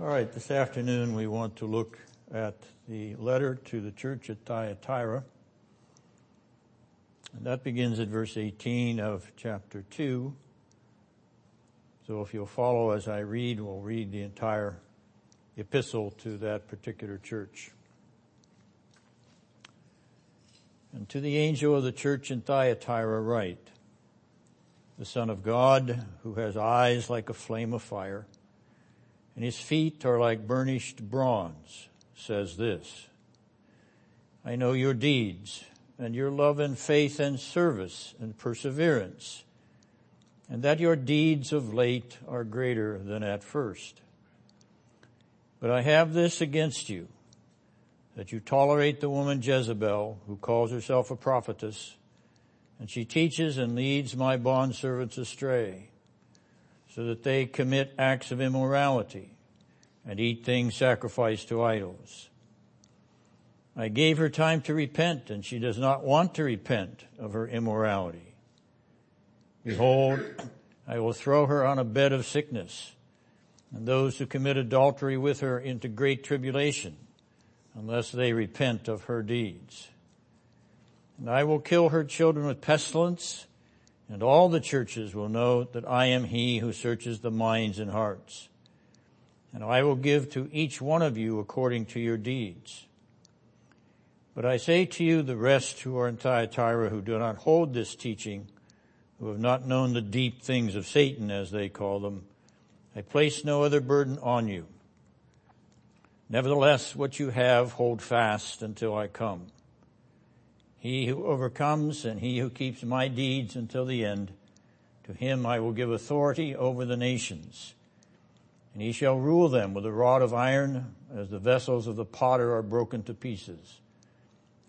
All right, this afternoon we want to look at the letter to the church at Thyatira. And that begins at verse 18 of chapter 2. So if you'll follow as I read, we'll read the entire epistle to that particular church. And to the angel of the church in Thyatira write, the Son of God, who has eyes like a flame of fire, and his feet are like burnished bronze, says this. I know your deeds and your love and faith and service and perseverance, and that your deeds of late are greater than at first. But I have this against you, that you tolerate the woman Jezebel, who calls herself a prophetess, and she teaches and leads my bondservants astray so that they commit acts of immorality and eat things sacrificed to idols. I gave her time to repent and she does not want to repent of her immorality. Behold, I will throw her on a bed of sickness and those who commit adultery with her into great tribulation unless they repent of her deeds. And I will kill her children with pestilence and all the churches will know that I am he who searches the minds and hearts. And I will give to each one of you according to your deeds. But I say to you, the rest who are in Thyatira who do not hold this teaching, who have not known the deep things of Satan, as they call them, I place no other burden on you. Nevertheless, what you have, hold fast until I come. He who overcomes and he who keeps my deeds until the end, to him I will give authority over the nations. And he shall rule them with a rod of iron as the vessels of the potter are broken to pieces.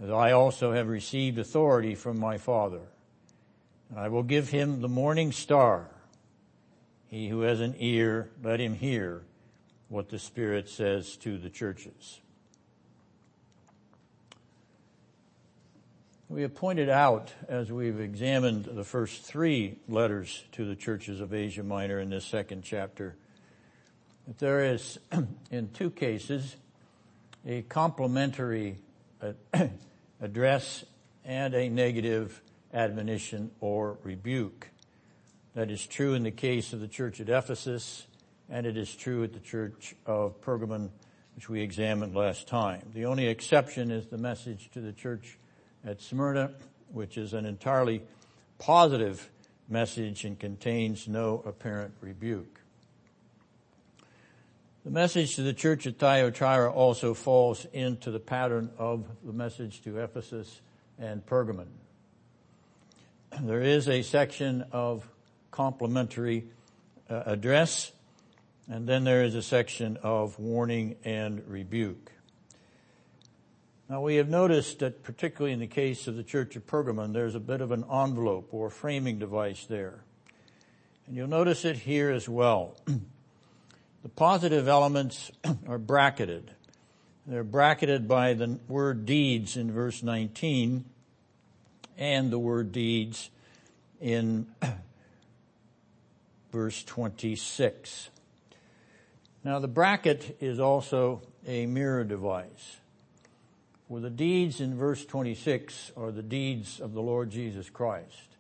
As I also have received authority from my Father. And I will give him the morning star. He who has an ear, let him hear what the Spirit says to the churches. We have pointed out as we've examined the first three letters to the churches of Asia Minor in this second chapter that there is, in two cases, a complimentary uh, address and a negative admonition or rebuke. That is true in the case of the church at Ephesus, and it is true at the church of Pergamon, which we examined last time. The only exception is the message to the church at Smyrna, which is an entirely positive message and contains no apparent rebuke. The message to the church at Thyatira also falls into the pattern of the message to Ephesus and Pergamon. There is a section of complimentary uh, address, and then there is a section of warning and rebuke. Now we have noticed that particularly in the case of the church of Pergamon, there's a bit of an envelope or framing device there. And you'll notice it here as well. the positive elements are bracketed. They're bracketed by the word deeds in verse 19 and the word deeds in verse 26. Now the bracket is also a mirror device. For the deeds in verse 26 are the deeds of the Lord Jesus Christ.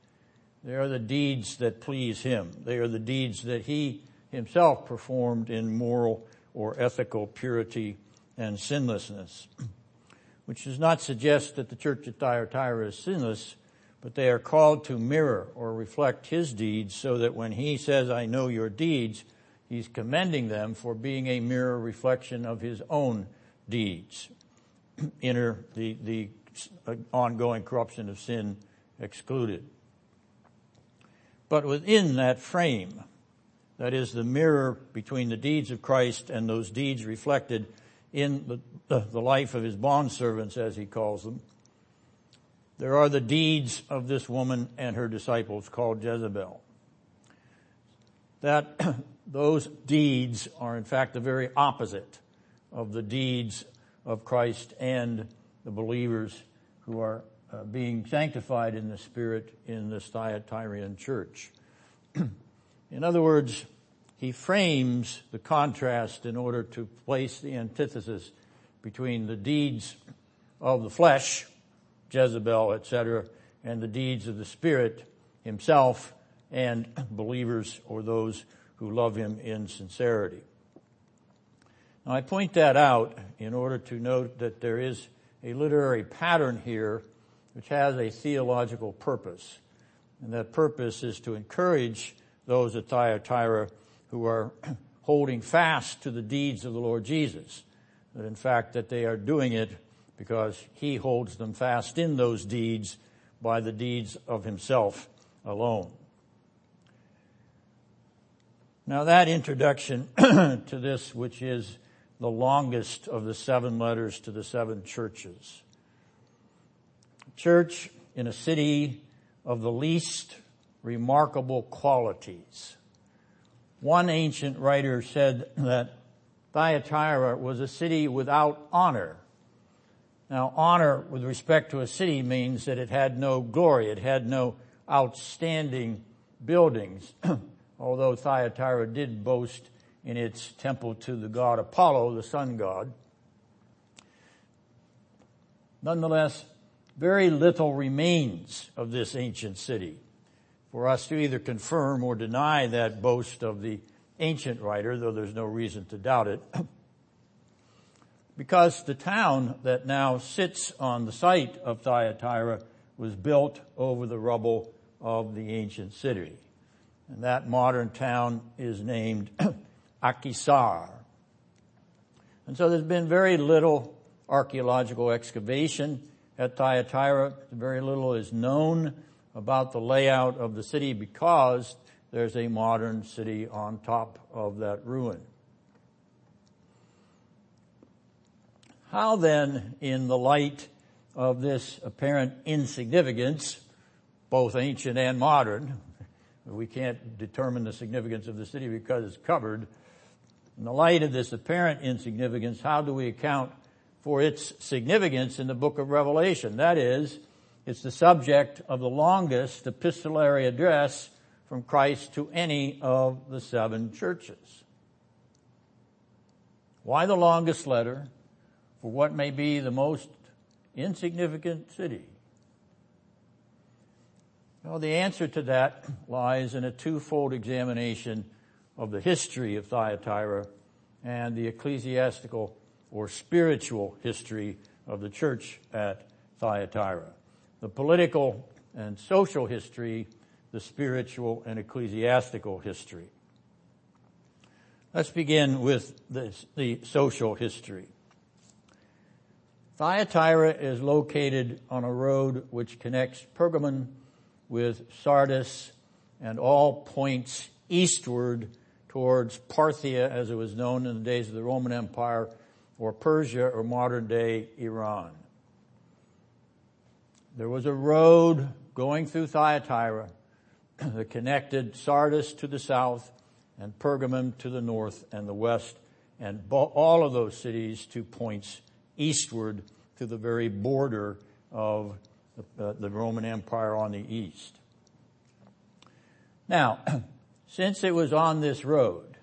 They are the deeds that please Him. They are the deeds that He Himself performed in moral or ethical purity and sinlessness. Which does not suggest that the church at Thyatira is sinless, but they are called to mirror or reflect His deeds so that when He says, I know your deeds, He's commending them for being a mirror reflection of His own deeds enter the, the uh, ongoing corruption of sin excluded. But within that frame, that is the mirror between the deeds of Christ and those deeds reflected in the, the life of his bondservants, as he calls them, there are the deeds of this woman and her disciples called Jezebel. That those deeds are in fact the very opposite of the deeds of Christ and the believers who are uh, being sanctified in the Spirit in this Thyatirian church. in other words, he frames the contrast in order to place the antithesis between the deeds of the flesh, Jezebel, etc., and the deeds of the Spirit himself and believers or those who love him in sincerity. Now I point that out in order to note that there is a literary pattern here which has a theological purpose. And that purpose is to encourage those at Thyatira who are holding fast to the deeds of the Lord Jesus. That in fact that they are doing it because he holds them fast in those deeds by the deeds of himself alone. Now that introduction to this, which is the longest of the seven letters to the seven churches. Church in a city of the least remarkable qualities. One ancient writer said that Thyatira was a city without honor. Now honor with respect to a city means that it had no glory, it had no outstanding buildings. Although Thyatira did boast in its temple to the god Apollo, the sun god. Nonetheless, very little remains of this ancient city for us to either confirm or deny that boast of the ancient writer, though there's no reason to doubt it. because the town that now sits on the site of Thyatira was built over the rubble of the ancient city. And that modern town is named Akhisar. And so there's been very little archaeological excavation at Thyatira. Very little is known about the layout of the city because there's a modern city on top of that ruin. How then, in the light of this apparent insignificance, both ancient and modern, we can't determine the significance of the city because it's covered. In the light of this apparent insignificance, how do we account for its significance in the book of Revelation? That is, it's the subject of the longest epistolary address from Christ to any of the seven churches. Why the longest letter for what may be the most insignificant city? Well, the answer to that lies in a twofold examination of the history of Thyatira and the ecclesiastical or spiritual history of the church at Thyatira. The political and social history, the spiritual and ecclesiastical history. Let's begin with this, the social history. Thyatira is located on a road which connects Pergamon with Sardis and all points eastward towards Parthia as it was known in the days of the Roman Empire or Persia or modern day Iran. There was a road going through Thyatira that connected Sardis to the south and Pergamum to the north and the west and all of those cities to points eastward to the very border of uh, the Roman Empire on the east. Now, since it was on this road,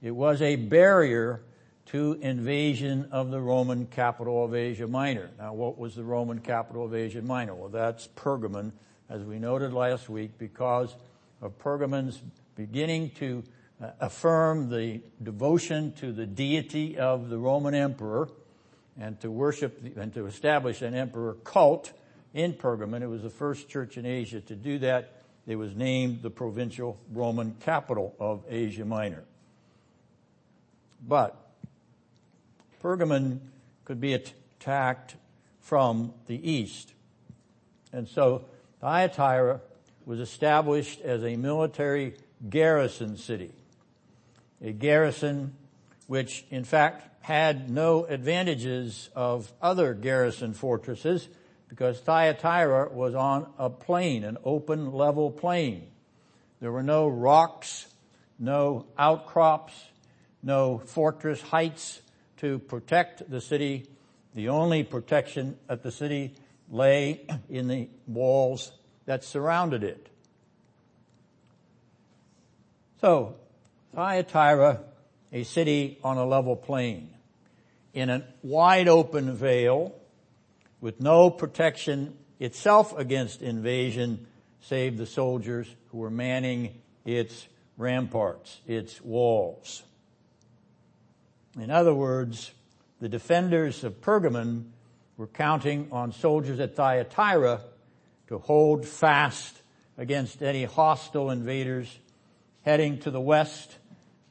it was a barrier to invasion of the Roman capital of Asia Minor. Now, what was the Roman capital of Asia Minor? Well, that's Pergamon, as we noted last week, because of Pergamon's beginning to uh, affirm the devotion to the deity of the Roman emperor and to worship and to establish an emperor cult in Pergamon. It was the first church in Asia to do that. It was named the provincial Roman capital of Asia Minor. But Pergamon could be attacked from the east. And so Thyatira was established as a military garrison city. A garrison which in fact had no advantages of other garrison fortresses because Thyatira was on a plain, an open level plain. There were no rocks, no outcrops, no fortress heights to protect the city. The only protection at the city lay in the walls that surrounded it. So, Thyatira, a city on a level plain, in a wide open vale, with no protection itself against invasion, save the soldiers who were manning its ramparts, its walls. In other words, the defenders of Pergamon were counting on soldiers at Thyatira to hold fast against any hostile invaders heading to the west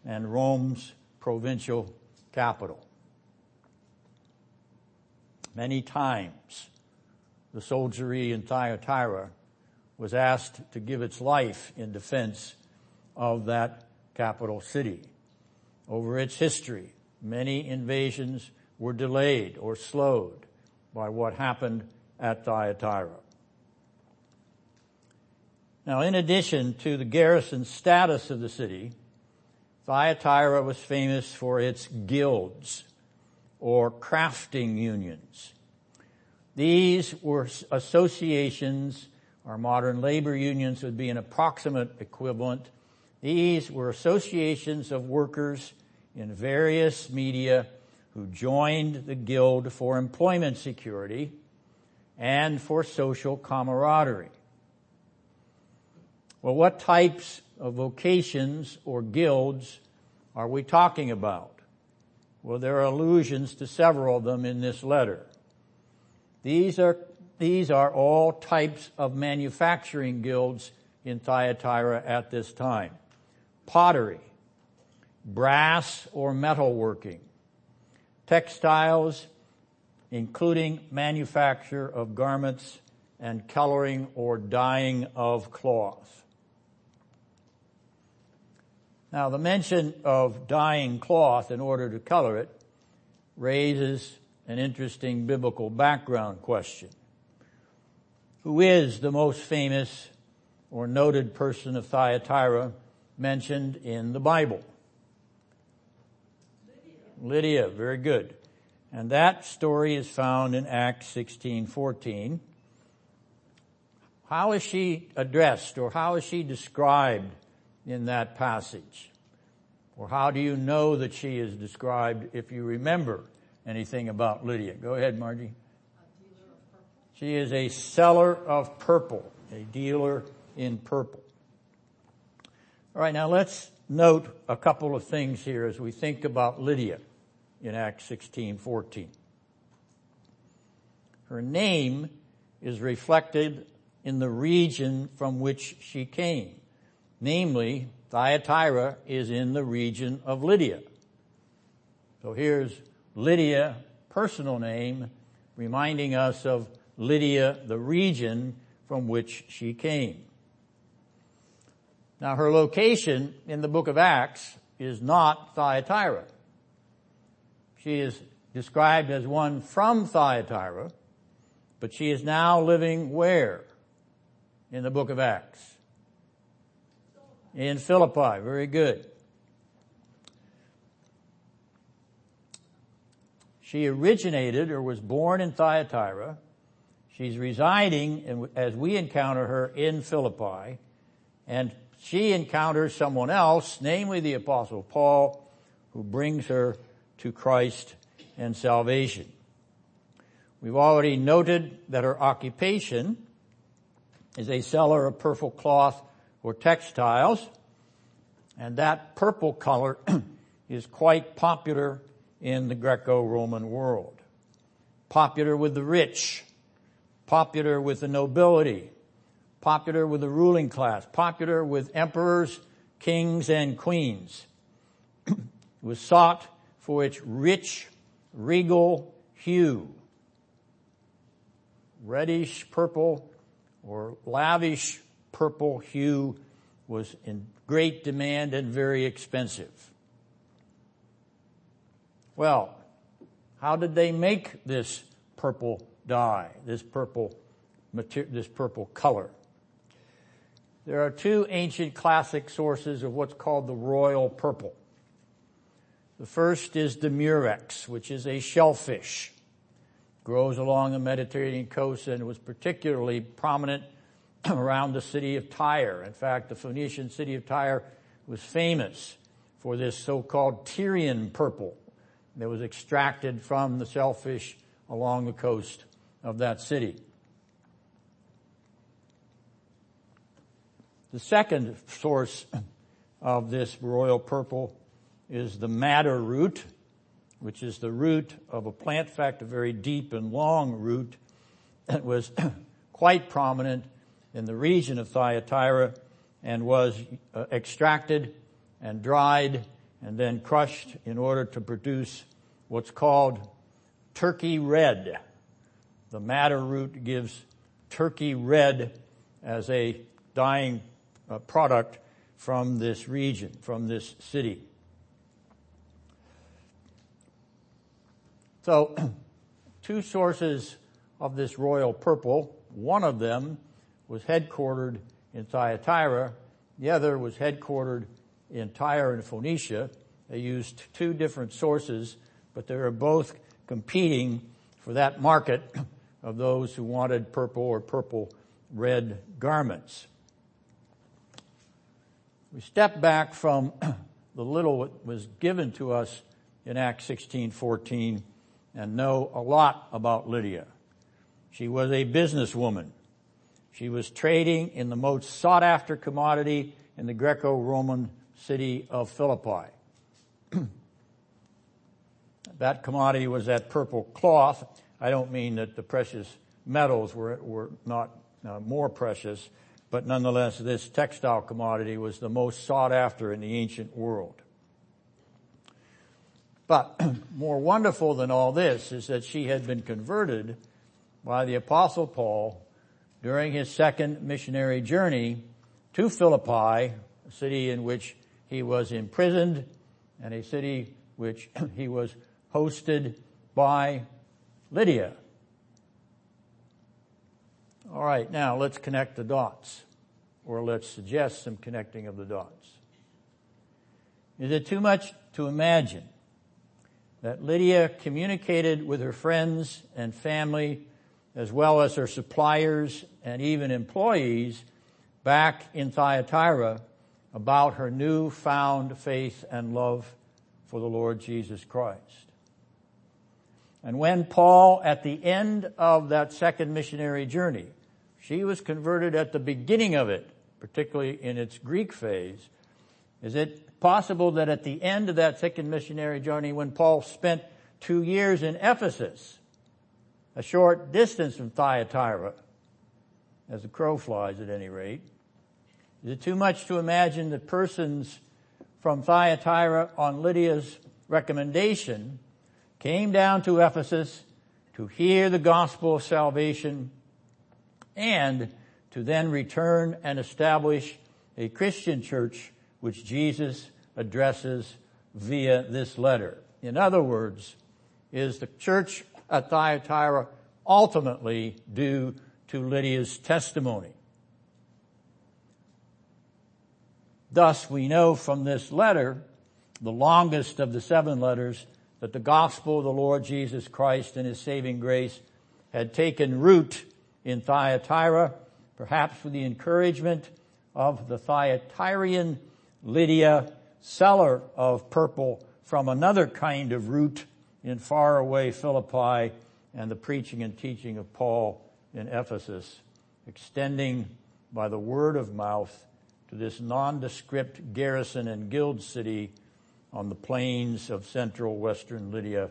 and Rome's provincial capital. Many times the soldiery in Thyatira was asked to give its life in defense of that capital city. Over its history, many invasions were delayed or slowed by what happened at Thyatira. Now, in addition to the garrison status of the city, Thyatira was famous for its guilds or crafting unions. These were associations, or modern labor unions would be an approximate equivalent. These were associations of workers in various media who joined the guild for employment security and for social camaraderie. Well, what types of vocations or guilds are we talking about? Well, there are allusions to several of them in this letter. These are, these are all types of manufacturing guilds in Thyatira at this time. Pottery, brass or metalworking, textiles, including manufacture of garments and coloring or dyeing of cloth. Now, the mention of dyeing cloth in order to color it raises an interesting biblical background question. Who is the most famous or noted person of Thyatira mentioned in the Bible? Lydia, very good. And that story is found in Acts 16, 14. How is she addressed or how is she described in that passage? Or how do you know that she is described if you remember anything about Lydia? Go ahead, Margie. She is a seller of purple, a dealer in purple. All right, now let's note a couple of things here as we think about Lydia in Acts 16, 14. Her name is reflected in the region from which she came. Namely, Thyatira is in the region of Lydia. So here's Lydia, personal name, reminding us of Lydia, the region from which she came. Now her location in the book of Acts is not Thyatira. She is described as one from Thyatira, but she is now living where? In the book of Acts. In Philippi. Very good. She originated or was born in Thyatira. She's residing, in, as we encounter her, in Philippi. And she encounters someone else, namely the apostle Paul, who brings her to Christ and salvation. We've already noted that her occupation is a seller of purple cloth or textiles, and that purple color is quite popular in the Greco-Roman world. Popular with the rich, popular with the nobility, popular with the ruling class, popular with emperors, kings, and queens. it was sought for its rich, regal hue. Reddish purple or lavish purple hue was in great demand and very expensive. Well, how did they make this purple dye, this purple material, this purple color? There are two ancient classic sources of what's called the royal purple. The first is the murex, which is a shellfish. Grows along the Mediterranean coast and was particularly prominent around the city of Tyre. In fact, the Phoenician city of Tyre was famous for this so-called Tyrian purple that was extracted from the shellfish along the coast of that city. The second source of this royal purple is the madder root, which is the root of a plant, fact, a very deep and long root that was quite prominent in the region of Thyatira and was uh, extracted and dried and then crushed in order to produce what's called turkey red. The madder root gives turkey red as a dyeing uh, product from this region, from this city. So, two sources of this royal purple. One of them was headquartered in Thyatira. The other was headquartered in Tyre and Phoenicia. They used two different sources, but they were both competing for that market of those who wanted purple or purple red garments. We step back from the little that was given to us in Acts 16:14 and know a lot about Lydia. She was a businesswoman. She was trading in the most sought after commodity in the Greco-Roman city of Philippi. that commodity was that purple cloth. I don't mean that the precious metals were, were not uh, more precious, but nonetheless this textile commodity was the most sought after in the ancient world. But more wonderful than all this is that she had been converted by the apostle Paul during his second missionary journey to Philippi, a city in which he was imprisoned and a city which he was hosted by Lydia. All right, now let's connect the dots, or let's suggest some connecting of the dots. Is it too much to imagine that Lydia communicated with her friends and family as well as her suppliers and even employees back in Thyatira about her newfound faith and love for the Lord Jesus Christ. And when Paul, at the end of that second missionary journey, she was converted at the beginning of it, particularly in its Greek phase, is it possible that at the end of that second missionary journey, when Paul spent two years in Ephesus, a short distance from Thyatira, as the crow flies at any rate, is it too much to imagine that persons from Thyatira on Lydia's recommendation came down to Ephesus to hear the gospel of salvation and to then return and establish a Christian church which Jesus addresses via this letter. In other words, is the church at Thyatira ultimately due to Lydia's testimony. Thus, we know from this letter, the longest of the seven letters, that the gospel of the Lord Jesus Christ and his saving grace had taken root in Thyatira, perhaps with the encouragement of the Thyatirian Lydia, seller of purple from another kind of root in faraway Philippi and the preaching and teaching of Paul in Ephesus, extending by the word of mouth to this nondescript garrison and guild city on the plains of central western Lydia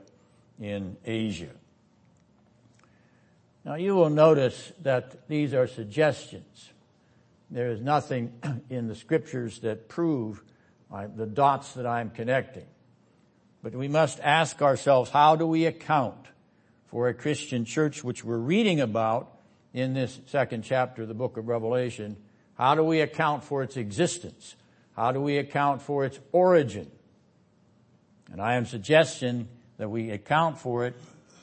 in Asia. Now you will notice that these are suggestions. There is nothing in the scriptures that prove uh, the dots that I'm connecting. But we must ask ourselves, how do we account for a Christian church which we're reading about in this second chapter of the book of Revelation? How do we account for its existence? How do we account for its origin? And I am suggesting that we account for it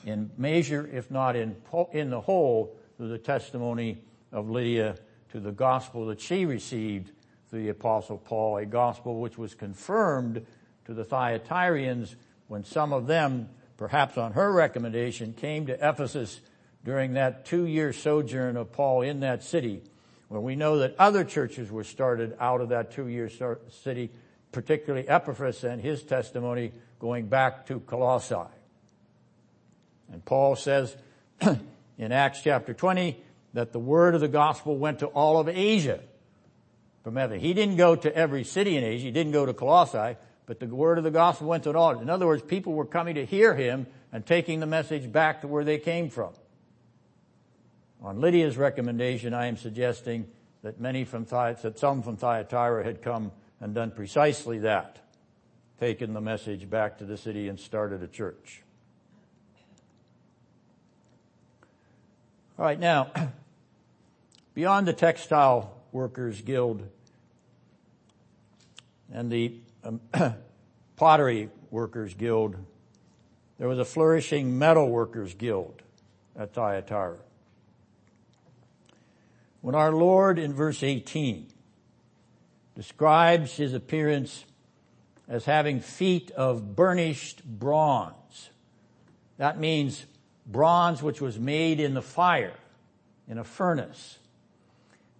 in measure, if not in, in the whole, through the testimony of Lydia to the gospel that she received through the apostle Paul, a gospel which was confirmed to the Thyatirians when some of them, perhaps on her recommendation, came to Ephesus during that two-year sojourn of Paul in that city, where we know that other churches were started out of that two-year city particularly Epaphras and his testimony going back to Colossae. And Paul says in Acts chapter 20 that the word of the gospel went to all of Asia from. He didn't go to every city in Asia. He didn't go to Colossae, but the word of the gospel went to all. In other words, people were coming to hear him and taking the message back to where they came from. On Lydia's recommendation, I am suggesting that many from that some from Thyatira had come and done precisely that, taken the message back to the city and started a church. All right, now, beyond the Textile Workers Guild and the um, Pottery Workers Guild, there was a flourishing Metal Workers Guild at Thyatira. When our Lord in verse 18 describes his appearance as having feet of burnished bronze, that means bronze which was made in the fire, in a furnace.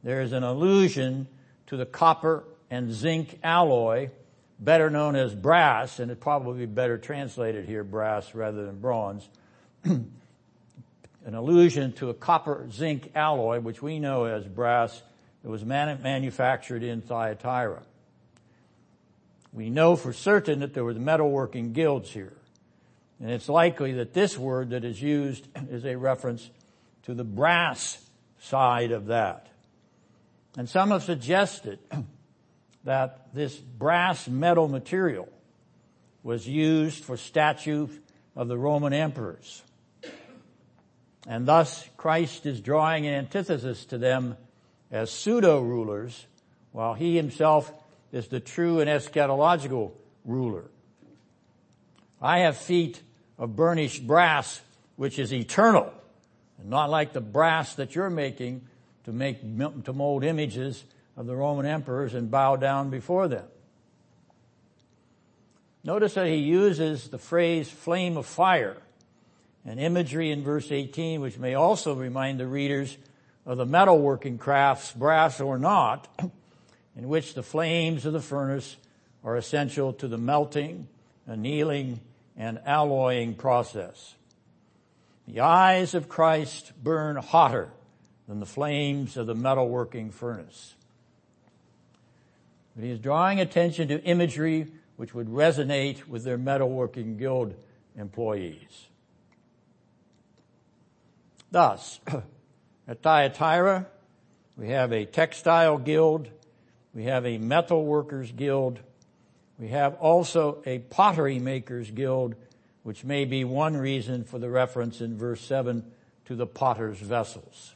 There is an allusion to the copper and zinc alloy, better known as brass, and it probably be better translated here, brass rather than bronze. an allusion to a copper zinc alloy, which we know as brass, that was manufactured in Thyatira. We know for certain that there were metalworking guilds here. And it's likely that this word that is used is a reference to the brass side of that. And some have suggested that this brass metal material was used for statues of the Roman emperors. And thus Christ is drawing an antithesis to them as pseudo rulers while he himself is the true and eschatological ruler. I have feet of burnished brass, which is eternal, and not like the brass that you're making to make, to mold images of the Roman emperors and bow down before them. Notice that he uses the phrase flame of fire, an imagery in verse 18 which may also remind the readers of the metalworking crafts, brass or not, in which the flames of the furnace are essential to the melting, annealing, and alloying process. The eyes of Christ burn hotter than the flames of the metalworking furnace. But he is drawing attention to imagery which would resonate with their metalworking guild employees. Thus, at Thyatira, we have a textile guild, we have a metal workers guild, we have also a pottery makers guild, which may be one reason for the reference in verse 7 to the potter's vessels.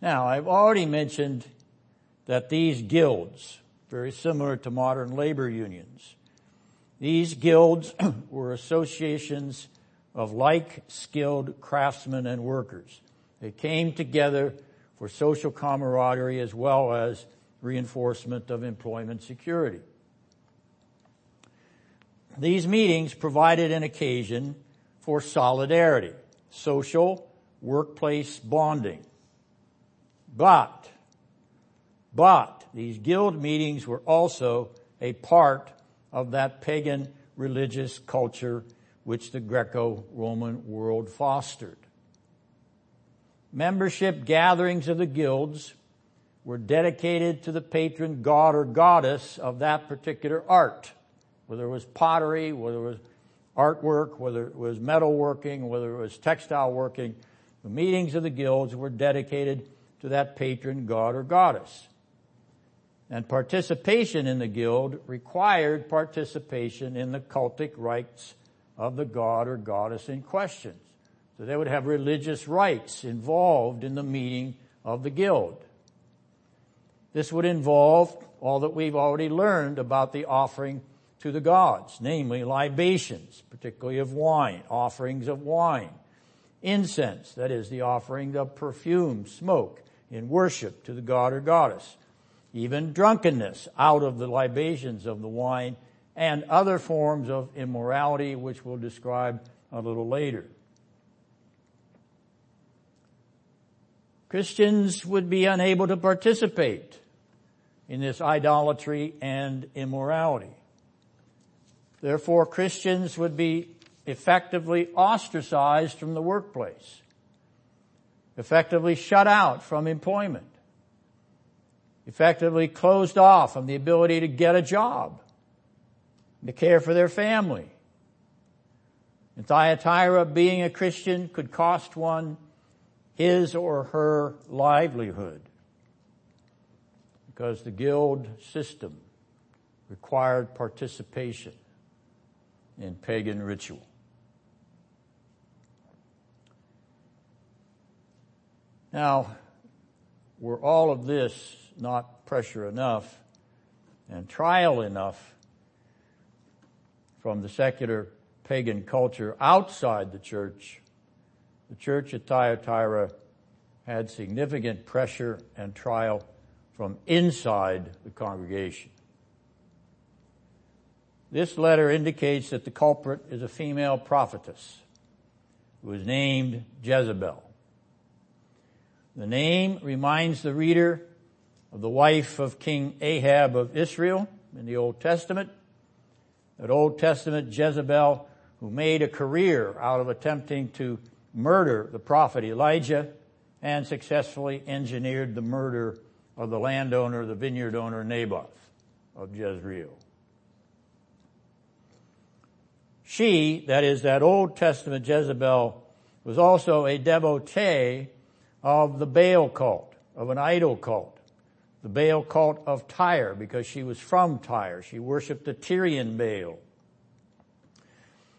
Now, I've already mentioned that these guilds, very similar to modern labor unions, these guilds were associations of like skilled craftsmen and workers. They came together for social camaraderie as well as reinforcement of employment security. These meetings provided an occasion for solidarity, social, workplace bonding. But, but these guild meetings were also a part of that pagan religious culture which the Greco-Roman world fostered. Membership gatherings of the guilds were dedicated to the patron god or goddess of that particular art. Whether it was pottery, whether it was artwork, whether it was metalworking, whether it was textile working, the meetings of the guilds were dedicated to that patron god or goddess. And participation in the guild required participation in the cultic rites of the god or goddess in question. So they would have religious rites involved in the meeting of the guild. This would involve all that we've already learned about the offering to the gods, namely libations, particularly of wine, offerings of wine, incense, that is the offering of perfume, smoke, in worship to the god or goddess, even drunkenness out of the libations of the wine, and other forms of immorality, which we'll describe a little later. Christians would be unable to participate in this idolatry and immorality. Therefore, Christians would be effectively ostracized from the workplace, effectively shut out from employment, effectively closed off from the ability to get a job, to care for their family. In Thyatira, being a Christian could cost one his or her livelihood because the guild system required participation in pagan ritual. Now, were all of this not pressure enough and trial enough from the secular pagan culture outside the church, the church at Thyatira had significant pressure and trial from inside the congregation. This letter indicates that the culprit is a female prophetess who is named Jezebel. The name reminds the reader of the wife of King Ahab of Israel in the Old Testament. That Old Testament Jezebel who made a career out of attempting to murder the prophet Elijah and successfully engineered the murder of the landowner, the vineyard owner Naboth of Jezreel. She, that is that Old Testament Jezebel, was also a devotee of the Baal cult, of an idol cult. The Baal cult of Tyre, because she was from Tyre. She worshiped the Tyrian Baal.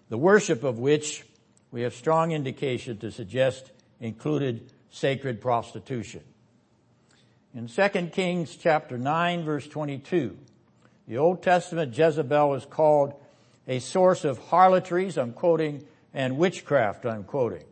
The worship of which we have strong indication to suggest included sacred prostitution. In 2 Kings chapter 9 verse 22, the Old Testament Jezebel is called a source of harlotries, I'm quoting, and witchcraft, I'm quoting.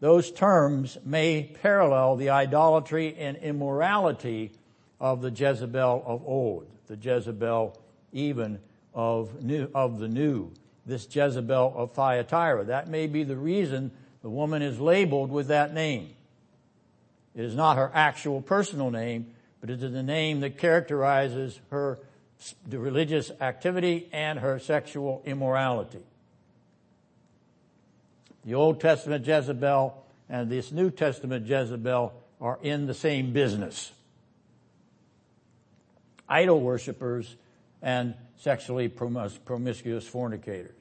Those terms may parallel the idolatry and immorality of the Jezebel of old, the Jezebel even of new, of the new, this Jezebel of Thyatira. That may be the reason the woman is labeled with that name. It is not her actual personal name, but it is the name that characterizes her religious activity and her sexual immorality. The Old Testament Jezebel and this New Testament Jezebel are in the same business. Idol worshippers and sexually promiscuous fornicators.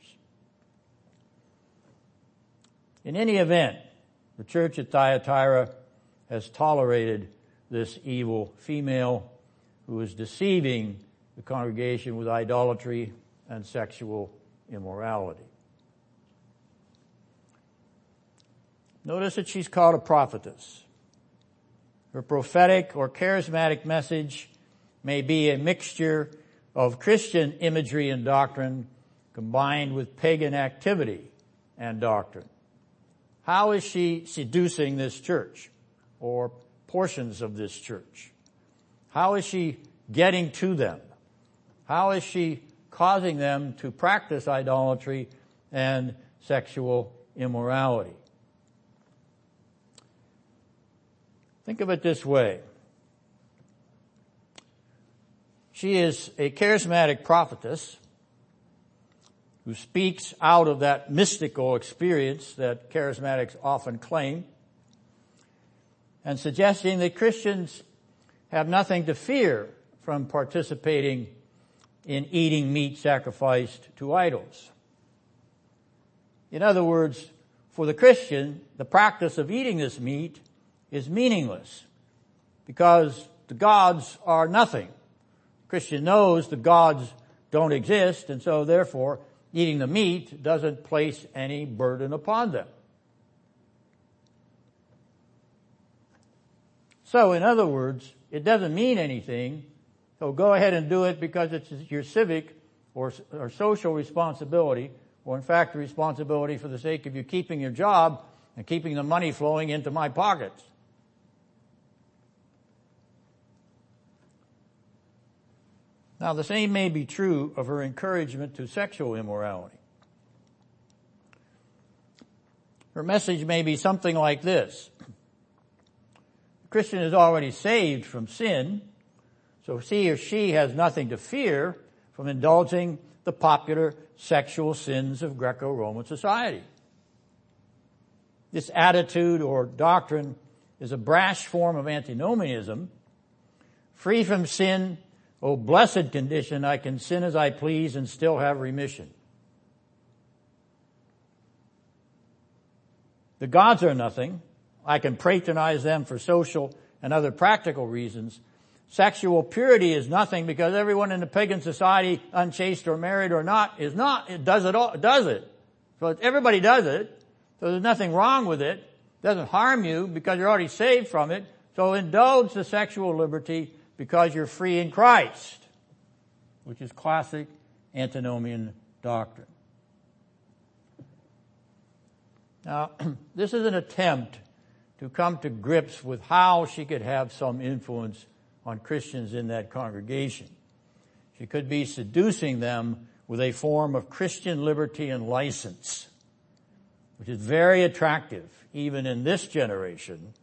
In any event, the church at Thyatira has tolerated this evil female who is deceiving the congregation with idolatry and sexual immorality. Notice that she's called a prophetess. Her prophetic or charismatic message may be a mixture of Christian imagery and doctrine combined with pagan activity and doctrine. How is she seducing this church or portions of this church? How is she getting to them? How is she causing them to practice idolatry and sexual immorality? Think of it this way. She is a charismatic prophetess who speaks out of that mystical experience that charismatics often claim and suggesting that Christians have nothing to fear from participating in eating meat sacrificed to idols. In other words, for the Christian, the practice of eating this meat is meaningless because the gods are nothing. Christian knows the gods don't exist and so therefore eating the meat doesn't place any burden upon them. So in other words, it doesn't mean anything so go ahead and do it because it's your civic or, or social responsibility, or in fact the responsibility for the sake of you keeping your job and keeping the money flowing into my pockets. Now the same may be true of her encouragement to sexual immorality. Her message may be something like this. The Christian is already saved from sin, So he or she has nothing to fear from indulging the popular sexual sins of Greco-Roman society. This attitude or doctrine is a brash form of antinomianism. Free from sin, O blessed condition, I can sin as I please and still have remission. The gods are nothing. I can patronize them for social and other practical reasons. Sexual purity is nothing because everyone in the pagan society, unchaste or married or not, is not, it does it all, does it. So everybody does it. So there's nothing wrong with it. it. Doesn't harm you because you're already saved from it. So indulge the sexual liberty because you're free in Christ, which is classic antinomian doctrine. Now, this is an attempt to come to grips with how she could have some influence on Christians in that congregation. She could be seducing them with a form of Christian liberty and license, which is very attractive even in this generation.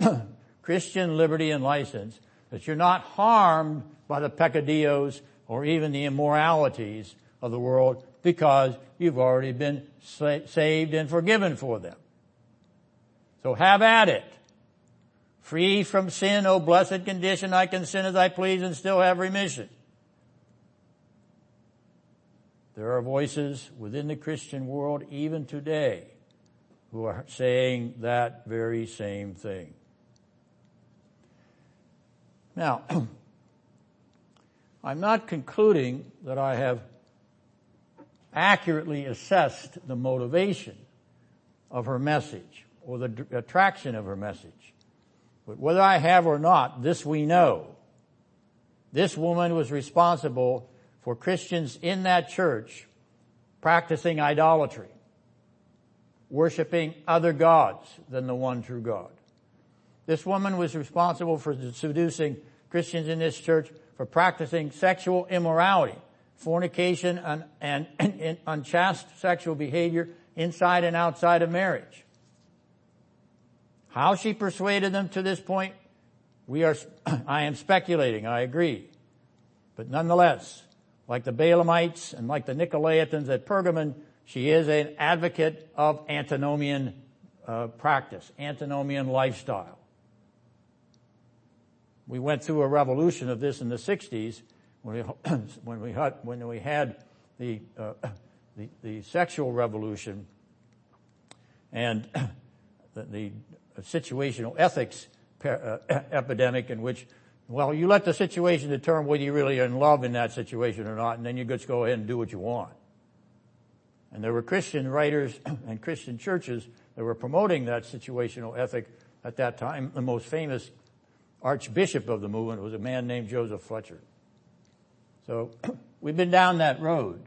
Christian liberty and license, that you're not harmed by the peccadillos or even the immoralities of the world because you've already been saved and forgiven for them. So have at it. Free from sin, O blessed condition, I can sin as I please and still have remission. There are voices within the Christian world even today who are saying that very same thing. Now, I'm not concluding that I have accurately assessed the motivation of her message or the attraction of her message. But whether I have or not, this we know. This woman was responsible for Christians in that church practicing idolatry, worshiping other gods than the one true God. This woman was responsible for seducing Christians in this church for practicing sexual immorality, fornication and, and, and unchaste sexual behavior inside and outside of marriage. How she persuaded them to this point, we are, I am speculating, I agree. But nonetheless, like the Balaamites and like the Nicolaitans at Pergamon, she is an advocate of antinomian uh, practice, antinomian lifestyle. We went through a revolution of this in the 60s when we, when we had, when we had the, uh, the, the, sexual revolution and the, the situational ethics uh, epidemic in which, well, you let the situation determine whether you really are in love in that situation or not, and then you just go ahead and do what you want. And there were Christian writers and Christian churches that were promoting that situational ethic at that time. The most famous archbishop of the movement was a man named Joseph Fletcher. So we've been down that road.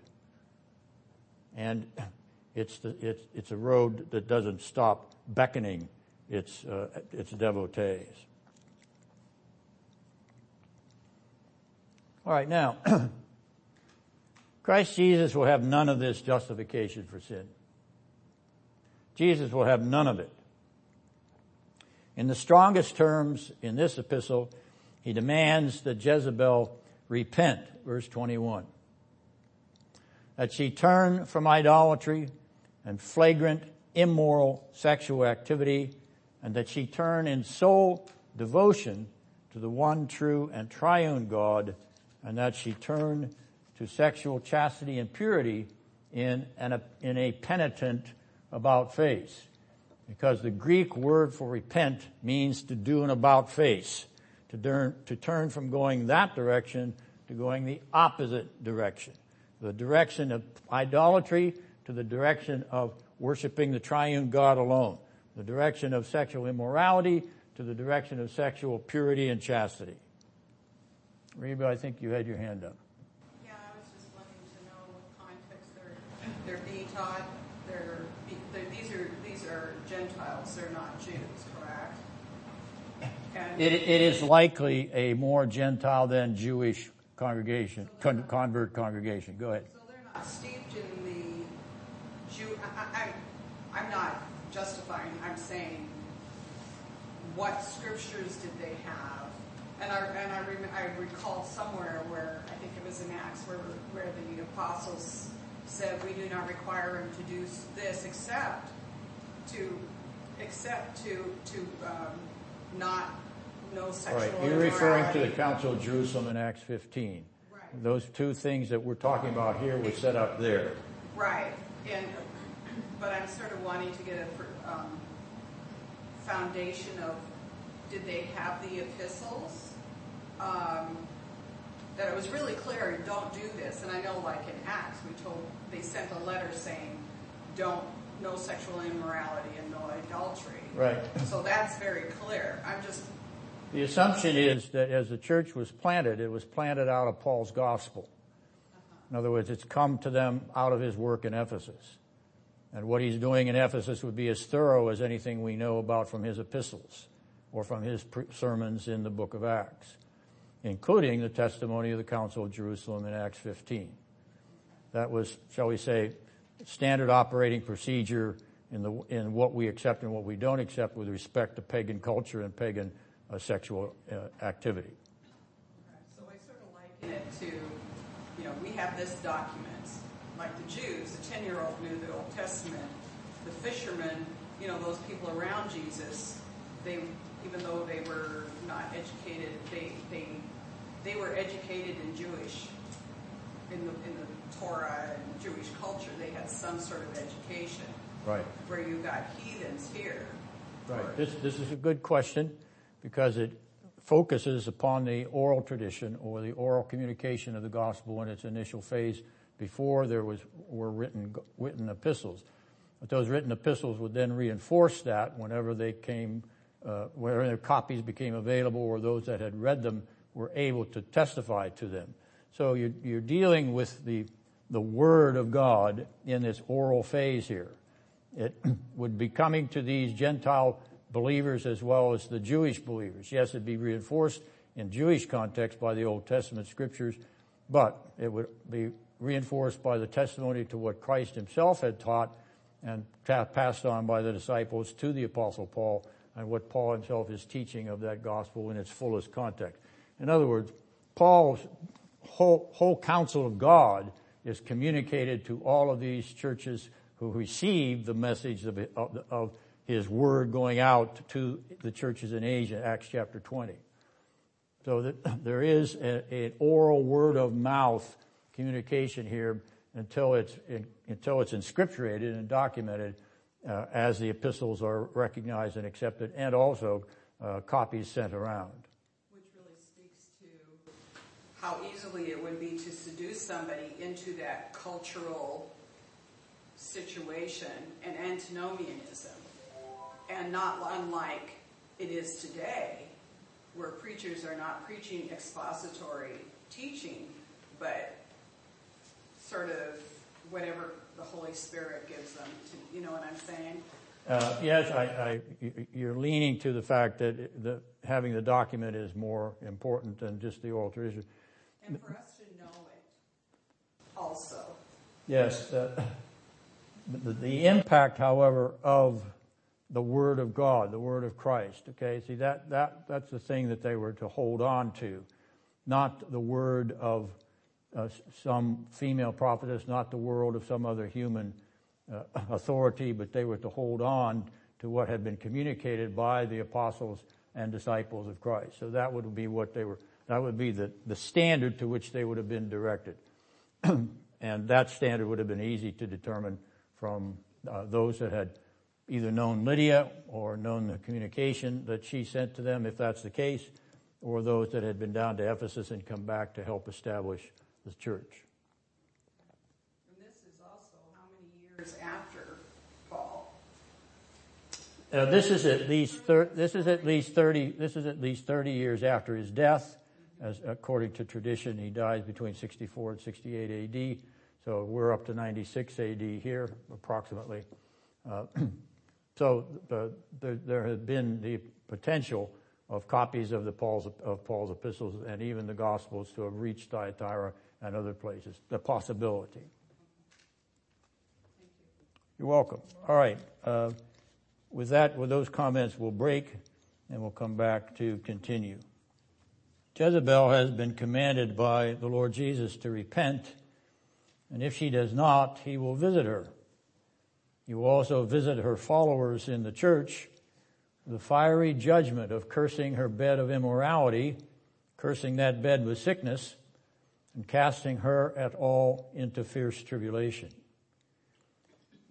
And it's, the, it's, it's a road that doesn't stop beckoning its, uh, its devotees. All right, now, Christ Jesus will have none of this justification for sin. Jesus will have none of it. In the strongest terms in this epistle, he demands that Jezebel repent, verse 21. That she turn from idolatry and flagrant immoral sexual activity and that she turn in sole devotion to the one true and triune God and that she turn to sexual chastity and purity in, an, in a penitent about face because the Greek word for repent means to do an about face, to turn, to turn from going that direction to going the opposite direction. The direction of idolatry to the direction of worshiping the triune God alone. The direction of sexual immorality to the direction of sexual purity and chastity. Reba, I think you had your hand up. Yeah, I was just wanting to know what context they're, they're being taught. These are Gentiles. They're not Jews, correct? It, it is likely a more Gentile than Jewish congregation, con- convert congregation. Go ahead. So they're not steeped in the Jew. I, I, I'm not justifying. I'm saying, what scriptures did they have And I, and I, rem- I recall somewhere where, I think it was in Acts, where, where the apostles said, we do not require him to do this except to, except to, to, um, not, no sexual Right, you're referring to the. Council of Jerusalem in Acts 15. Right. Those two things that we're talking about here were set up there. Right, and, but I'm sort of wanting to get a, um, foundation of, did they have the epistles? Um, that it was really clear, don't do this, and I know like in Acts, we told, they sent a letter saying, don't, no sexual immorality and no adultery. Right. So that's very clear, I'm just, The assumption is that as the church was planted, it was planted out of Paul's gospel. In other words, it's come to them out of his work in Ephesus. And what he's doing in Ephesus would be as thorough as anything we know about from his epistles or from his sermons in the book of Acts, including the testimony of the Council of Jerusalem in Acts 15. That was, shall we say, standard operating procedure in, the, in what we accept and what we don't accept with respect to pagan culture and pagan uh, sexual uh, activity. so I sort of liken it to, you know, we have this document, like the Jews, the ten-year-old knew the Old Testament, the fishermen, you know, those people around Jesus, they, even though they were not educated, they, they, they were educated in Jewish, in the, in the Torah and Jewish culture, they had some sort of education, Right. where you got heathens here. Right. This, this is a good question because it focuses upon the oral tradition or the oral communication of the gospel in its initial phase before there was, were written, written epistles. But those written epistles would then reinforce that whenever they came, uh, whenever their copies became available or those that had read them were able to testify to them. So you're, you're dealing with the, the word of God in this oral phase here it would be coming to these Gentile believers as well as the Jewish believers. Yes, it'd be reinforced in Jewish context by the Old Testament scriptures, but it would be reinforced by the testimony to what Christ himself had taught and passed on by the disciples to the apostle Paul and what Paul himself is teaching of that gospel in its fullest context. In other words, Paul's whole, whole counsel of God is communicated to all of these churches who received the message of, of, his word going out to the churches in Asia, Acts chapter 20. So that there is a, an oral word of mouth communication here until it's until it's inscripturated and documented uh, as the epistles are recognized and accepted, and also uh, copies sent around. Which really speaks to how easily it would be to seduce somebody into that cultural situation and antinomianism. And not unlike it is today, where preachers are not preaching expository teaching, but sort of whatever the Holy Spirit gives them to, you know what I'm saying? Uh, yes, I, I, you're leaning to the fact that the, having the document is more important than just the oral tradition. And for us to know it also. Yes, uh, the, the impact, however, of the Word of God, the Word of Christ. Okay, see that that that's the thing that they were to hold on to, not the word of uh, some female prophetess, not the word of some other human uh, authority, but they were to hold on to what had been communicated by the apostles and disciples of Christ. So that would be what they were. That would be the the standard to which they would have been directed, and that standard would have been easy to determine from uh, those that had either known Lydia or known the communication that she sent to them, if that's the case, or those that had been down to Ephesus and come back to help establish the church. And this is also how many years after Paul? Uh, this is at least thir- this is at least thirty this is at least thirty years after his death, as according to tradition, he dies between sixty four and sixty eight A.D. So we're up to ninety six A.D. here, approximately. Uh, so uh, there, there had been the potential of copies of the Paul's of Paul's epistles and even the Gospels to have reached Thyatira and other places. The possibility. You're welcome. All right. Uh, with that, with those comments, we'll break and we'll come back to continue. Jezebel has been commanded by the Lord Jesus to repent, and if she does not, he will visit her. He will also visit her followers in the church, the fiery judgment of cursing her bed of immorality, cursing that bed with sickness, and casting her at all into fierce tribulation.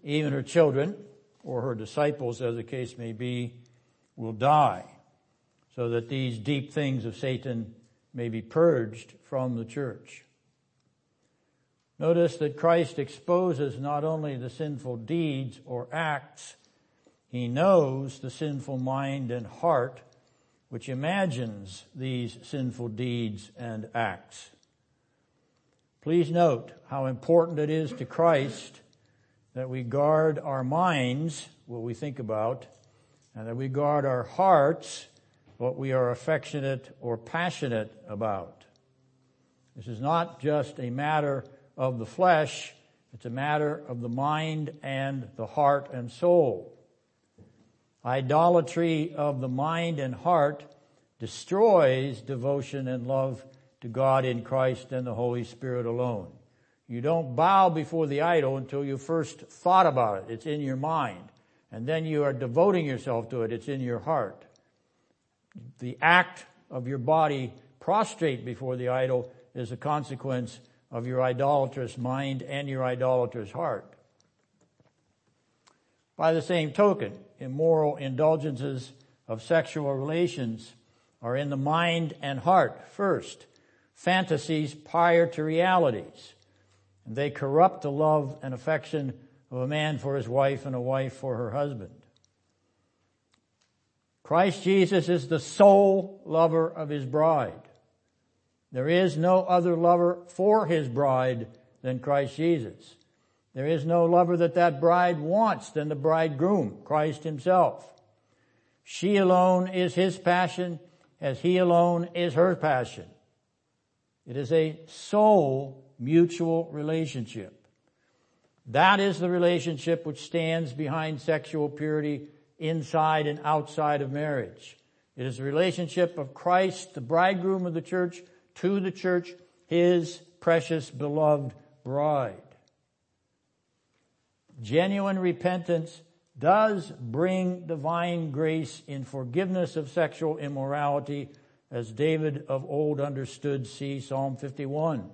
Even her children, or her disciples as the case may be, will die so that these deep things of Satan may be purged from the church. Notice that Christ exposes not only the sinful deeds or acts, he knows the sinful mind and heart which imagines these sinful deeds and acts. Please note how important it is to Christ that we guard our minds, what we think about, and that we guard our hearts, what we are affectionate or passionate about. This is not just a matter of the flesh, it's a matter of the mind and the heart and soul. Idolatry of the mind and heart destroys devotion and love to God in Christ and the Holy Spirit alone. You don't bow before the idol until you first thought about it. It's in your mind. And then you are devoting yourself to it. It's in your heart. The act of your body prostrate before the idol is a consequence of your idolatrous mind and your idolatrous heart. By the same token, immoral indulgences of sexual relations are in the mind and heart first, fantasies prior to realities. And they corrupt the love and affection of a man for his wife and a wife for her husband. Christ Jesus is the sole lover of his bride. There is no other lover for his bride than Christ Jesus. There is no lover that that bride wants than the bridegroom, Christ himself. She alone is his passion as he alone is her passion. It is a sole mutual relationship. That is the relationship which stands behind sexual purity inside and outside of marriage. It is the relationship of Christ, the bridegroom of the church, to the church, his precious beloved bride. Genuine repentance does bring divine grace in forgiveness of sexual immorality as David of old understood, see Psalm 51.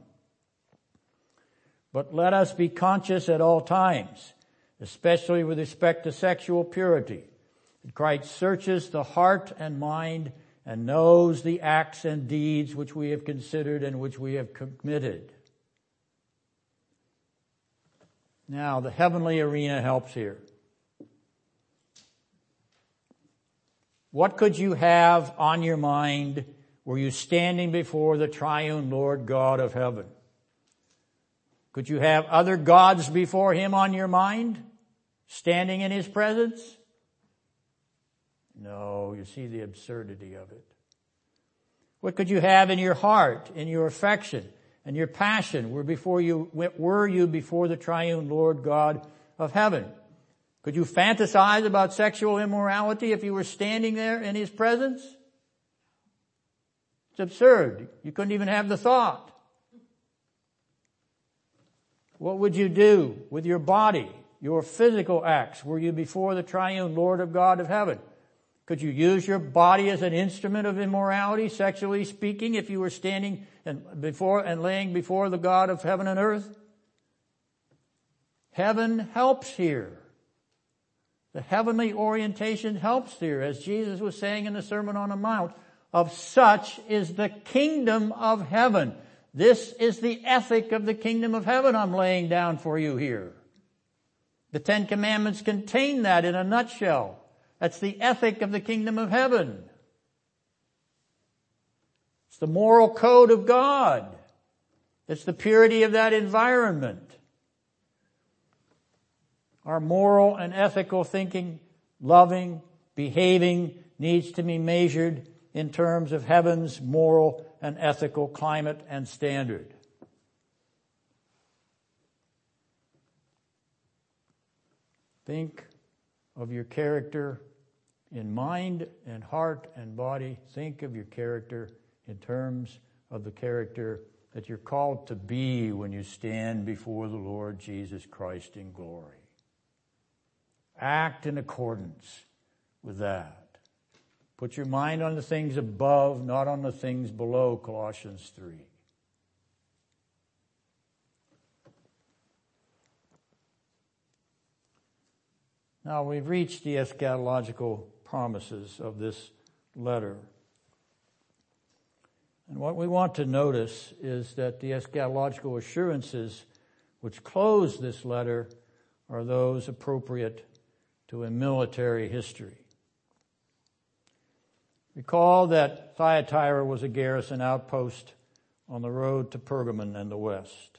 But let us be conscious at all times, especially with respect to sexual purity, Christ searches the heart and mind and knows the acts and deeds which we have considered and which we have committed. Now, the heavenly arena helps here. What could you have on your mind were you standing before the triune Lord God of heaven? Could you have other gods before him on your mind, standing in his presence? No, you see the absurdity of it. What could you have in your heart, in your affection, and your passion were before you, were you before the triune Lord God of heaven? Could you fantasize about sexual immorality if you were standing there in his presence? It's absurd. You couldn't even have the thought. What would you do with your body, your physical acts? Were you before the triune Lord of God of heaven? Could you use your body as an instrument of immorality, sexually speaking, if you were standing and before and laying before the God of heaven and earth? Heaven helps here. The heavenly orientation helps here, as Jesus was saying in the Sermon on the Mount, of such is the kingdom of heaven. This is the ethic of the kingdom of heaven I'm laying down for you here. The Ten Commandments contain that in a nutshell. That's the ethic of the kingdom of heaven. It's the moral code of God. It's the purity of that environment. Our moral and ethical thinking, loving, behaving needs to be measured in terms of heaven's moral and ethical climate and standard. Think of your character in mind and heart and body. Think of your character in terms of the character that you're called to be when you stand before the Lord Jesus Christ in glory. Act in accordance with that. Put your mind on the things above, not on the things below, Colossians 3. Now we've reached the eschatological promises of this letter. And what we want to notice is that the eschatological assurances which close this letter are those appropriate to a military history. Recall that Thyatira was a garrison outpost on the road to Pergamon and the west.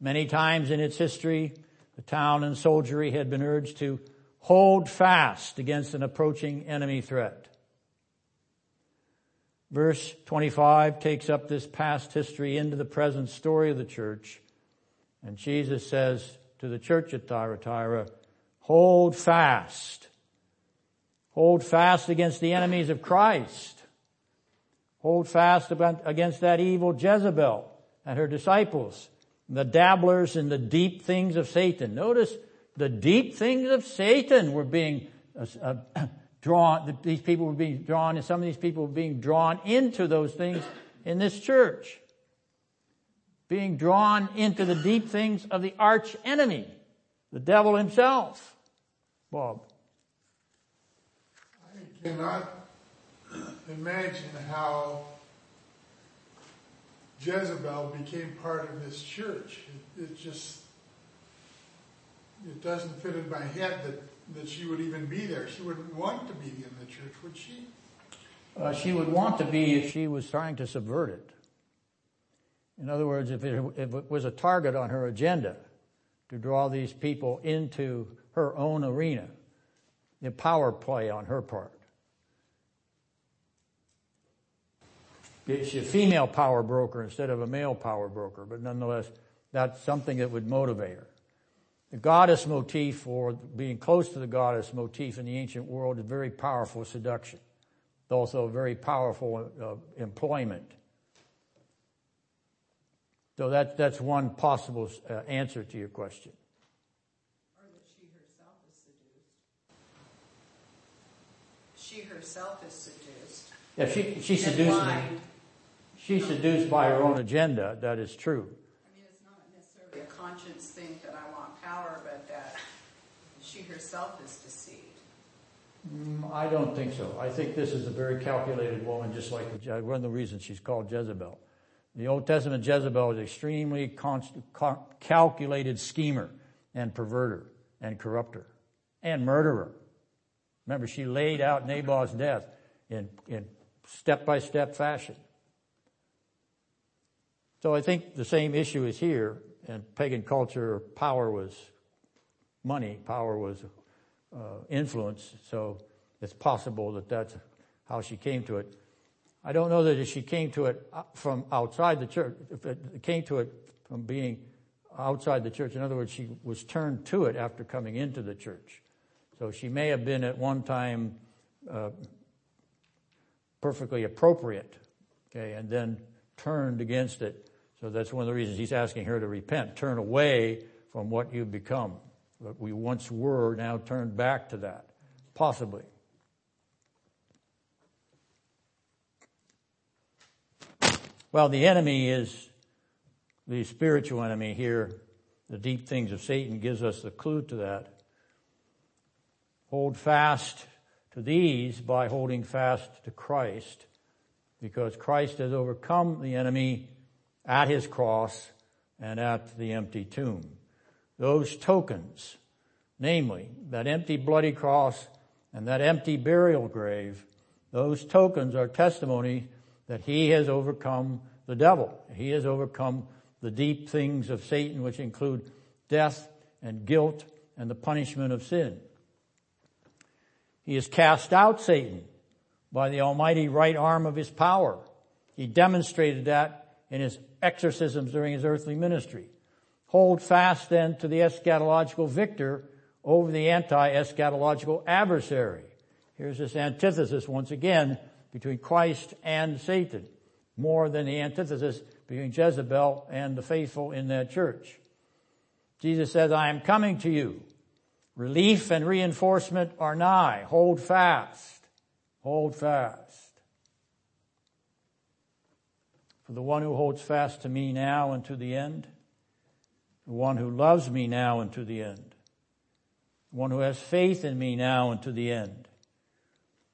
Many times in its history, the town and soldiery had been urged to hold fast against an approaching enemy threat. Verse 25 takes up this past history into the present story of the church. And Jesus says to the church at Thyatira, hold fast. Hold fast against the enemies of Christ. Hold fast against that evil Jezebel and her disciples, the dabblers in the deep things of Satan. Notice the deep things of Satan were being uh, uh drawn, these people were being drawn, and some of these people were being drawn into those things in this church. Being drawn into the deep things of the arch enemy, the devil himself. Bob. I cannot imagine how Jezebel became part of this church. It, it just, it doesn't fit in my head that she would even be there. She wouldn't want to be in the church, would she? Uh, she would want to be if she was trying to subvert it. In other words, if it, if it was a target on her agenda to draw these people into her own arena, the power play on her part. She's a female power broker instead of a male power broker, but nonetheless, that's something that would motivate her. The goddess motif or being close to the goddess motif in the ancient world is very powerful seduction. It's also very powerful uh, employment. So that, that's one possible uh, answer to your question. Or that she herself is seduced. She herself is seduced. Yeah, she, she's seduced. She's seduced by her own agenda. That is true. I mean, it's not necessarily a conscience thing that But that she herself is deceived. Mm, I don't think so. I think this is a very calculated woman, just like the, one of the reasons she's called Jezebel. The Old Testament Jezebel is an extremely const- calculated schemer and perverter and corrupter and murderer. Remember, she laid out Naboth's death in, in step-by-step fashion. So I think the same issue is here in pagan culture, power was money, power was uh, influence. So it's possible that that's how she came to it. I don't know that she came to it uh, from outside the church, if it came to it from being outside the church. In other words, she was turned to it after coming into the church. So she may have been at one time uh, perfectly appropriate, okay, and then turned against it so that's one of the reasons he's asking her to repent, turn away from what you've become. What we once were, now turn back to that. Possibly. Well, the enemy is the spiritual enemy here. The deep things of Satan gives us the clue to that. Hold fast to these by holding fast to Christ because Christ has overcome the enemy at his cross and at the empty tomb. Those tokens, namely that empty bloody cross and that empty burial grave, those tokens are testimony that he has overcome the devil. He has overcome the deep things of Satan, which include death and guilt and the punishment of sin. He has cast out Satan by the almighty right arm of his power. He demonstrated that in his exorcisms during his earthly ministry. Hold fast then to the eschatological victor over the anti-eschatological adversary. Here's this antithesis once again between Christ and Satan, more than the antithesis between Jezebel and the faithful in that church. Jesus says, I am coming to you. Relief and reinforcement are nigh. Hold fast. Hold fast. The one who holds fast to me now and to the end, the one who loves me now and to the end, the one who has faith in me now and to the end,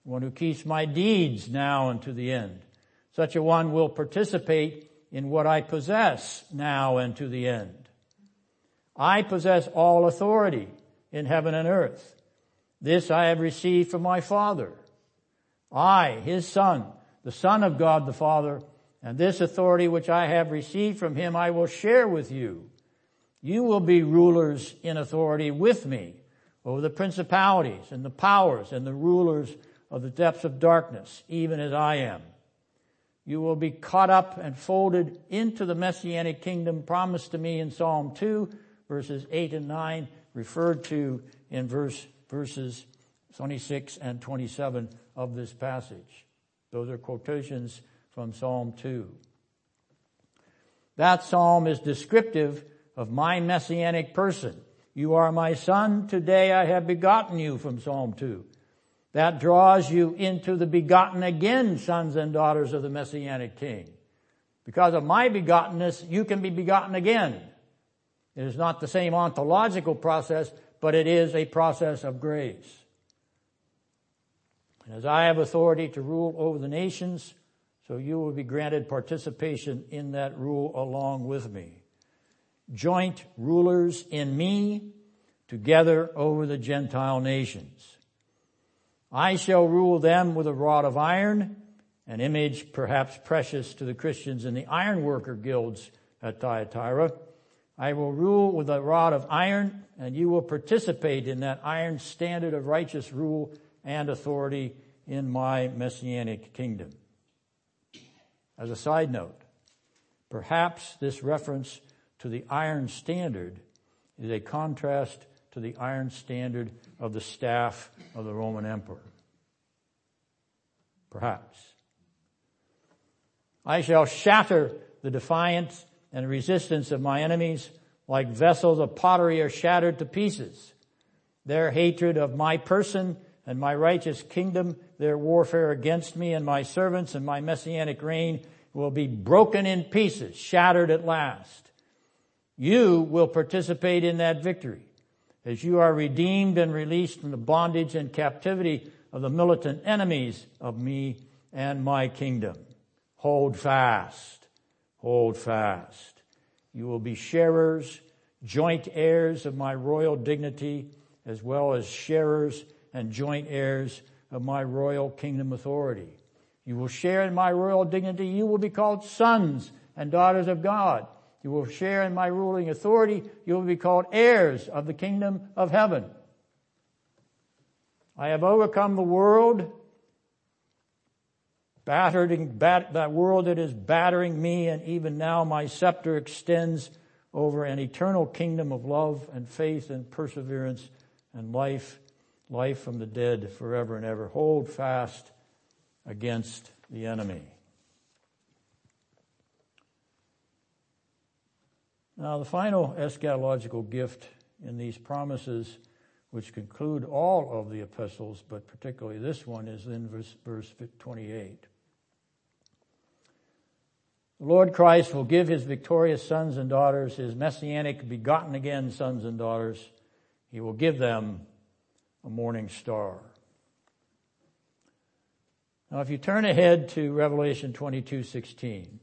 the one who keeps my deeds now and to the end. Such a one will participate in what I possess now and to the end. I possess all authority in heaven and earth. This I have received from my Father. I, His Son, the Son of God the Father, and this authority which I have received from Him I will share with you. You will be rulers in authority with me over the principalities and the powers and the rulers of the depths of darkness, even as I am. You will be caught up and folded into the messianic kingdom promised to me in Psalm 2, verses 8 and 9, referred to in verse, verses 26 and 27 of this passage. Those are quotations from Psalm 2. That psalm is descriptive of my messianic person. You are my son. Today I have begotten you from Psalm 2. That draws you into the begotten again sons and daughters of the messianic king. Because of my begottenness, you can be begotten again. It is not the same ontological process, but it is a process of grace. And as I have authority to rule over the nations, so you will be granted participation in that rule along with me joint rulers in me together over the Gentile nations. I shall rule them with a rod of iron, an image perhaps precious to the Christians in the ironworker guilds at Thyatira. I will rule with a rod of iron, and you will participate in that iron standard of righteous rule and authority in my messianic kingdom. As a side note, perhaps this reference to the iron standard is a contrast to the iron standard of the staff of the Roman emperor. Perhaps. I shall shatter the defiance and resistance of my enemies like vessels of pottery are shattered to pieces. Their hatred of my person and my righteous kingdom, their warfare against me and my servants and my messianic reign will be broken in pieces, shattered at last. You will participate in that victory as you are redeemed and released from the bondage and captivity of the militant enemies of me and my kingdom. Hold fast. Hold fast. You will be sharers, joint heirs of my royal dignity, as well as sharers and joint heirs of my royal kingdom authority. You will share in my royal dignity. You will be called sons and daughters of God. You will share in my ruling authority. You will be called heirs of the kingdom of heaven. I have overcome the world, battered, bat, that world that is battering me, and even now my scepter extends over an eternal kingdom of love and faith and perseverance and life, life from the dead forever and ever. Hold fast against the enemy. Now, the final eschatological gift in these promises, which conclude all of the epistles, but particularly this one, is in verse, verse 28. The Lord Christ will give his victorious sons and daughters, his messianic begotten again sons and daughters, he will give them a morning star. Now, if you turn ahead to Revelation 22, 16,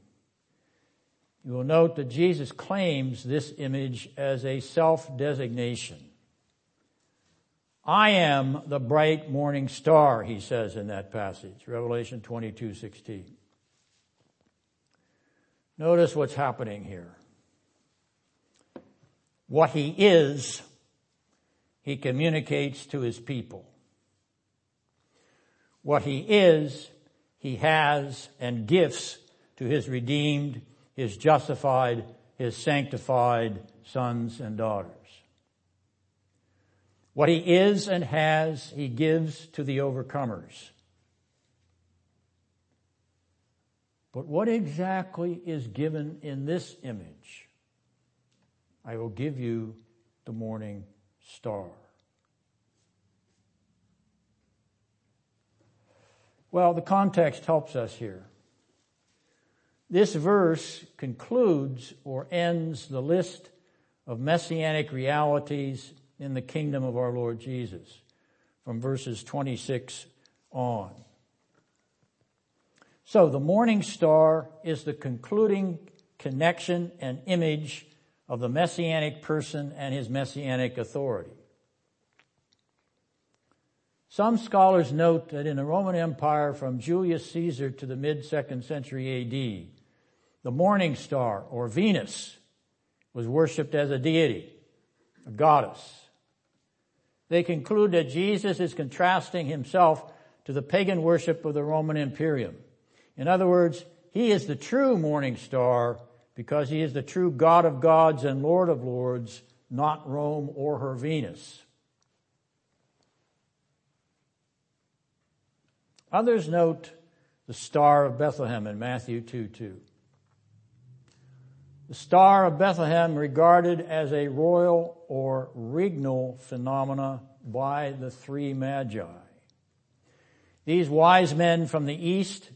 you will note that Jesus claims this image as a self-designation. I am the bright morning star, he says in that passage, Revelation 22, 16. Notice what's happening here. What he is, he communicates to his people. What he is, he has and gifts to his redeemed his justified, his sanctified sons and daughters. What he is and has, he gives to the overcomers. But what exactly is given in this image? I will give you the morning star. Well, the context helps us here. This verse concludes or ends the list of messianic realities in the kingdom of our Lord Jesus from verses 26 on. So the morning star is the concluding connection and image of the messianic person and his messianic authority. Some scholars note that in the Roman Empire from Julius Caesar to the mid second century AD, the morning star or Venus was worshipped as a deity, a goddess. They conclude that Jesus is contrasting himself to the pagan worship of the Roman Imperium. In other words, he is the true morning star because he is the true God of gods and Lord of lords, not Rome or her Venus. Others note the Star of Bethlehem in Matthew 2 2. The Star of Bethlehem regarded as a royal or regnal phenomena by the three magi. These wise men from the east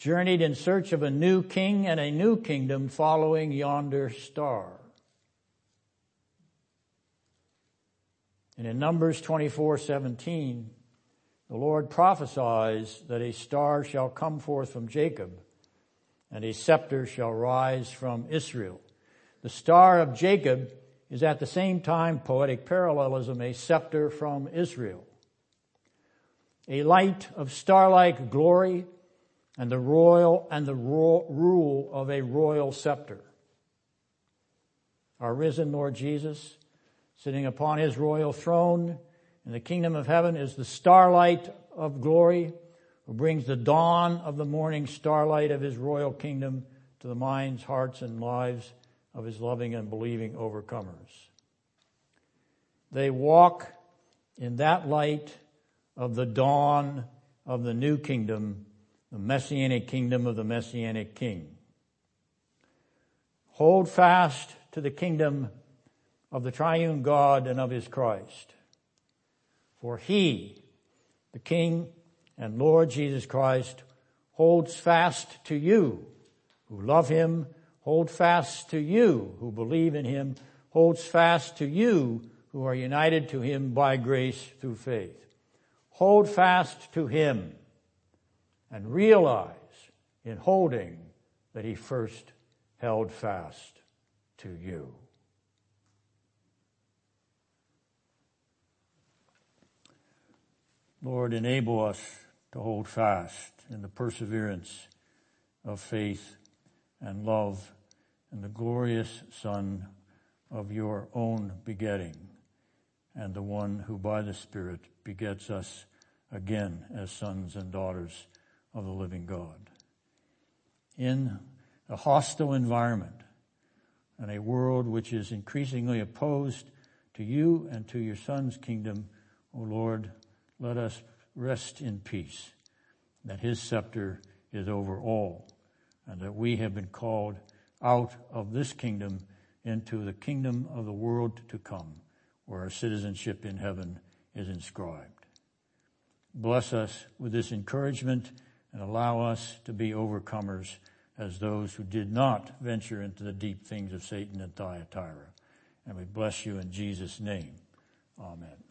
journeyed in search of a new king and a new kingdom following yonder star. And in Numbers 24, 17, the Lord prophesies that a star shall come forth from Jacob and a scepter shall rise from Israel. The star of Jacob is at the same time poetic parallelism, a scepter from Israel. A light of star-like glory and the royal and the rule of a royal scepter. Our risen Lord Jesus, sitting upon his royal throne in the kingdom of heaven, is the starlight of glory who brings the dawn of the morning starlight of his royal kingdom to the minds, hearts, and lives of his loving and believing overcomers. They walk in that light of the dawn of the new kingdom, the messianic kingdom of the messianic king. Hold fast to the kingdom of the triune God and of his Christ. For he, the King and Lord Jesus Christ holds fast to you who love him, hold fast to you who believe in him, holds fast to you who are united to him by grace through faith. Hold fast to him and realize in holding that he first held fast to you. Lord, enable us to hold fast in the perseverance of faith and love and the glorious Son of your own begetting and the one who by the Spirit begets us again as sons and daughters of the living God. In a hostile environment and a world which is increasingly opposed to you and to your Son's kingdom, O Lord, let us rest in peace, that his scepter is over all, and that we have been called out of this kingdom into the kingdom of the world to come, where our citizenship in heaven is inscribed. Bless us with this encouragement and allow us to be overcomers as those who did not venture into the deep things of Satan and Thyatira. And we bless you in Jesus' name. Amen.